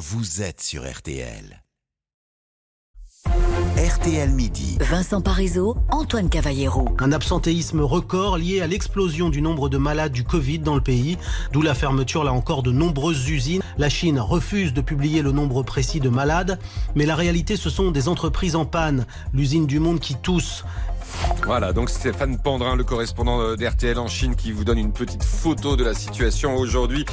vous êtes sur RTL. RTL Midi. Vincent Parisot, Antoine Cavallero. Un absentéisme record lié à l'explosion du nombre de malades du Covid dans le pays, d'où la fermeture là encore de nombreuses usines. La Chine refuse de publier le nombre précis de malades, mais la réalité ce sont des entreprises en panne, l'usine du monde qui tousse. Voilà, donc Stéphane Pandrin, le correspondant d'RTL en Chine, qui vous donne une petite photo de la situation aujourd'hui.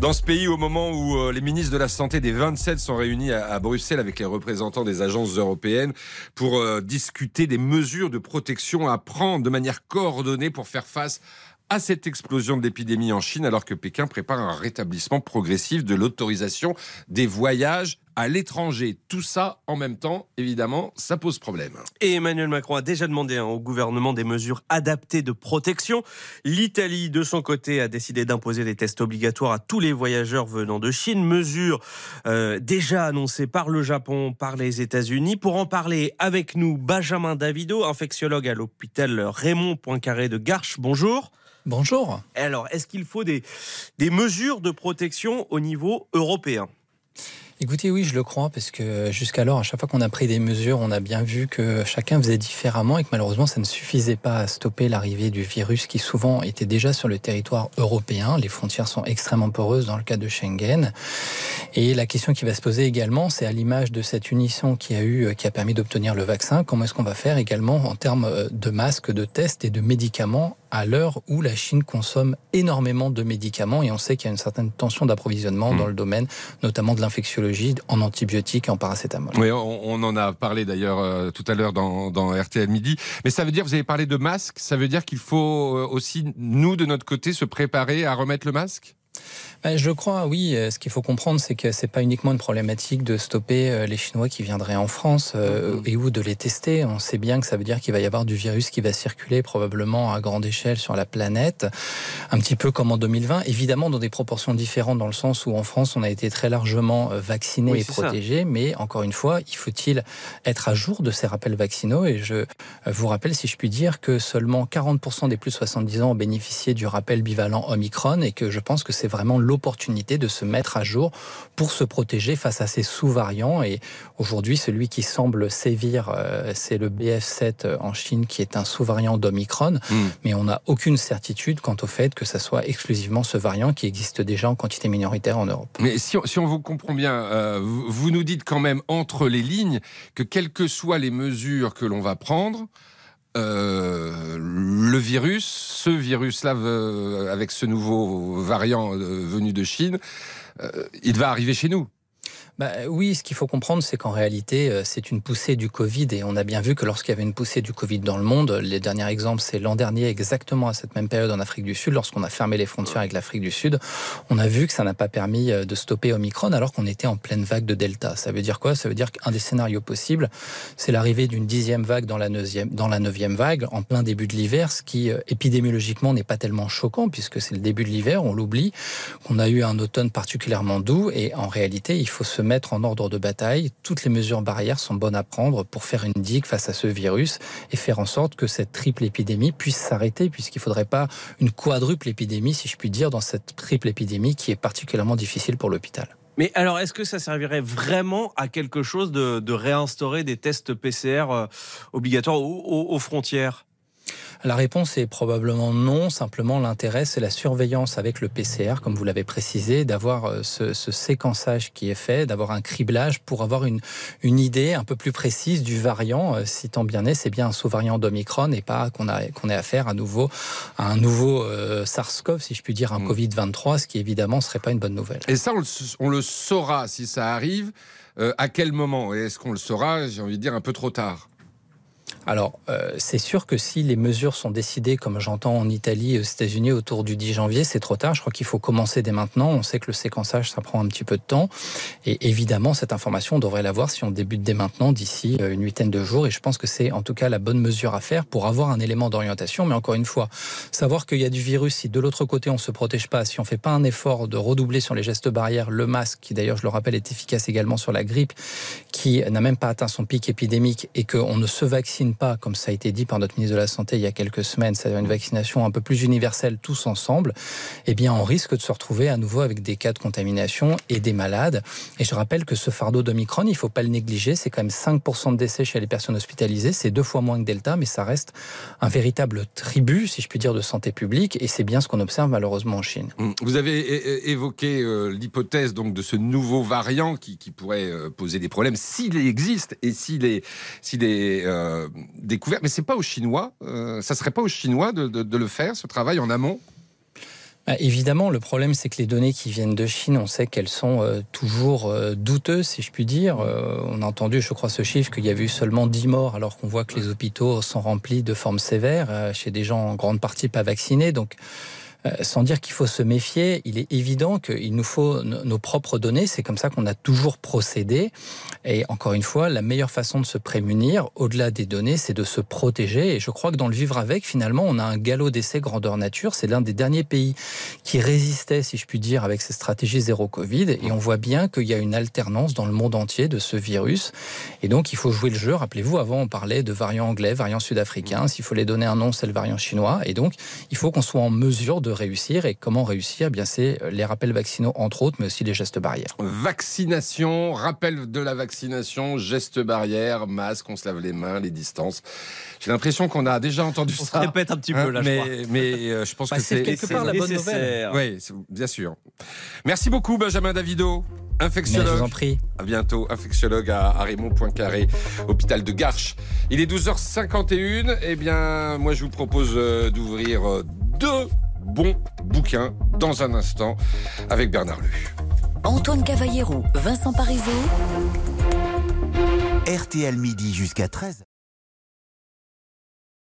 Dans ce pays au moment où euh, les ministres de la Santé des 27 sont réunis à Bruxelles avec les représentants des agences européennes pour euh, discuter des mesures de protection à prendre de manière coordonnée pour faire face à cette explosion de l'épidémie en Chine alors que Pékin prépare un rétablissement progressif de l'autorisation des voyages à l'étranger. Tout ça en même temps, évidemment, ça pose problème. Et Emmanuel Macron a déjà demandé hein, au gouvernement des mesures adaptées de protection. L'Italie, de son côté, a décidé d'imposer des tests obligatoires à tous les voyageurs venant de Chine. Mesure euh, déjà annoncée par le Japon, par les États-Unis. Pour en parler avec nous, Benjamin Davido, infectiologue à l'hôpital Raymond Poincaré de Garches. Bonjour. Bonjour. Alors, est-ce qu'il faut des, des mesures de protection au niveau européen? Écoutez, oui, je le crois, parce que jusqu'alors, à chaque fois qu'on a pris des mesures, on a bien vu que chacun faisait différemment et que malheureusement, ça ne suffisait pas à stopper l'arrivée du virus qui souvent était déjà sur le territoire européen. Les frontières sont extrêmement poreuses dans le cas de Schengen. Et la question qui va se poser également, c'est à l'image de cette unisson qui a eu, qui a permis d'obtenir le vaccin, comment est-ce qu'on va faire également en termes de masques, de tests et de médicaments à l'heure où la Chine consomme énormément de médicaments et on sait qu'il y a une certaine tension d'approvisionnement dans hmm. le domaine, notamment de l'infectiologie, en antibiotiques et en paracétamol. Oui, on, en a parlé d'ailleurs euh, tout à l'heure dans, dans, RTL Midi. Mais ça veut dire, vous avez parlé de masque, ça veut dire qu'il faut euh, aussi, nous, de notre côté, se préparer à remettre le masque? Je crois, oui. Euh, ce qu'il faut comprendre, c'est que c'est pas uniquement une problématique de stopper euh, les Chinois qui viendraient en France euh, mm-hmm. et ou de les tester. On sait bien que ça veut dire qu'il va y avoir du virus qui va circuler probablement à grande échelle sur la planète, un petit peu comme en 2020. Évidemment, dans des proportions différentes, dans le sens où en France, on a été très largement vaccinés et protégés. Mais encore une fois, il faut-il être à jour de ces rappels vaccinaux? Et je vous rappelle, si je puis dire, que seulement 40% des plus de 70 ans ont bénéficié du rappel bivalent Omicron et que je pense que c'est vraiment l'opportunité de se mettre à jour pour se protéger face à ces sous-variants. Et aujourd'hui, celui qui semble sévir, euh, c'est le BF7 euh, en Chine, qui est un sous-variant d'Omicron. Hmm. Mais on n'a aucune certitude quant au fait que ça soit exclusivement ce variant qui existe déjà en quantité minoritaire en Europe. Mais si on, vous comprend bien, euh, vous nous dites quand même entre les lignes que quelles que soient les mesures que l'on va prendre, euh, le virus, ce virus-là, euh, avec ce nouveau variant euh, venu de Chine, il va arriver chez nous. Bah, oui, ce qu'il faut comprendre, c'est qu'en réalité, euh, c'est une poussée du Covid. Et on a bien vu que lorsqu'il y avait une poussée du Covid dans le monde, les derniers exemples, c'est l'an dernier, exactement à cette même période en Afrique du Sud, lorsqu'on a fermé les frontières avec l'Afrique du Sud, on a vu que ça n'a pas permis euh, de stopper Omicron alors qu'on était en pleine vague de Delta. Ça veut dire quoi? Ça veut dire qu'un des scénarios possibles, c'est l'arrivée d'une dixième vague dans la neuvième, dans la neuvième vague, en plein début de l'hiver, ce qui euh, épidémiologiquement n'est pas tellement choquant puisque c'est le début de l'hiver, on l'oublie, qu'on a eu un automne particulièrement doux et en réalité, il faut se mettre en ordre de bataille. Toutes les mesures barrières sont bonnes à prendre pour faire une digue face à ce virus et faire en sorte que cette triple épidémie puisse s'arrêter, puisqu'il ne faudrait pas une quadruple épidémie, si je puis dire, dans cette triple épidémie qui est particulièrement difficile pour l'hôpital. Mais alors, est-ce que ça servirait vraiment à quelque chose de, réinstaurer des tests PCR euh, obligatoires aux frontières? La réponse est probablement non. Simplement, l'intérêt, c'est la surveillance avec le PCR, comme vous l'avez précisé, d'avoir euh, ce, séquençage qui est fait, d'avoir un criblage pour avoir une, une idée un peu plus précise du variant. Euh, si tant bien est, c'est bien un sous-variant d'Omicron et pas qu'on a qu'on ait affaire à nouveau à un nouveau euh, SARS-CoV, si je puis dire, un mm. Covid-23, ce qui évidemment serait pas une bonne nouvelle. Et ça, on le, saura si ça arrive. à quel moment? Est-ce qu'on le saura J'ai envie de dire un peu trop tard? Alors, euh, c'est sûr que si les mesures sont décidées, comme j'entends en Italie et aux États-Unis, autour du 10 janvier, c'est trop tard. Je crois qu'il faut commencer dès maintenant. On sait que le séquençage, ça prend un petit peu de temps. Et évidemment, cette information, on devrait l'avoir si on débute dès maintenant, d'ici euh, une huitaine de jours. Et je pense que c'est en tout cas la bonne mesure à faire pour avoir un élément d'orientation. Mais encore une fois, savoir qu'il y a du virus, si de l'autre côté, on ne se protège pas, si on ne fait pas un effort de redoubler sur les gestes barrières, le masque, qui d'ailleurs, je le rappelle, est efficace également sur la grippe, qui n'a même pas atteint son pic épidémique et qu'on ne se vaccine comme ça a été dit par notre ministre de la Santé il y a quelques semaines, c'est-à-dire une vaccination un peu plus universelle tous ensemble, eh bien, on risque de se retrouver à nouveau avec des cas de contamination et des malades. Et je rappelle que ce fardeau d'Omicron, il ne faut pas le négliger, c'est quand même 5% de décès chez les personnes hospitalisées, c'est deux fois moins que Delta, mais ça reste un véritable tribut, si je puis dire, de santé publique, et c'est bien ce qu'on observe malheureusement en Chine. Hum, vous avez évoqué euh, l'hypothèse donc de ce nouveau variant qui, pourrait euh, poser des problèmes s'il existe et s'il est, s'il est euh, découvert. Mais c'est pas aux Chinois, ça serait pas aux Chinois de le faire, ce travail en amont? Bah, évidemment, le problème, c'est que les données qui viennent de Chine, on sait qu'elles sont euh, toujours euh, douteuses, si je puis dire. Euh, on a entendu, je crois, ce chiffre qu'il y avait eu seulement 10 morts, alors qu'on voit que les hôpitaux sont remplis de formes sévères, chez des gens en grande partie pas vaccinés. Donc, euh, sans dire qu'il faut se méfier, il est évident qu'il nous faut nos propres données. C'est comme ça qu'on a toujours procédé. Et encore une fois, la meilleure façon de se prémunir, au-delà des données, c'est de se protéger. Et je crois que dans le vivre avec, finalement, on a un galop d'essai grandeur nature. C'est l'un des derniers pays qui résistait, si je puis dire, avec ces stratégies zéro Covid. Et on voit bien qu'il y a une alternance dans le monde entier de ce virus. Et donc, il faut jouer le jeu. Rappelez-vous, avant, on parlait de variants anglais, variants sud-africains. S'il faut les donner un nom, c'est le variant chinois. Et donc, il faut qu'on soit en mesure de réussir. Et comment réussir eh Bien, c'est les rappels vaccinaux entre autres, mais aussi les gestes barrières. Vaccination, rappel de la vaccination, gestes barrières, masque, on se lave les mains, les distances. J'ai l'impression qu'on a déjà entendu on ça. On répète un petit peu là, mais, je crois. Mais euh, je pense bah, que c'est quelque part la bonne nouvelle. Oui, bien sûr. Merci beaucoup, Benjamin Davido infectiologue. je vous en prie. À bientôt, infectiologue à, à Raymond Poincaré, hôpital de Garches. Il est 12h51. Eh bien, moi, je vous propose euh, d'ouvrir euh, deux bon bouquin dans un instant avec Bernard Lu. Antoine Cavallero, Vincent Parisot. RTL midi jusqu'à 13.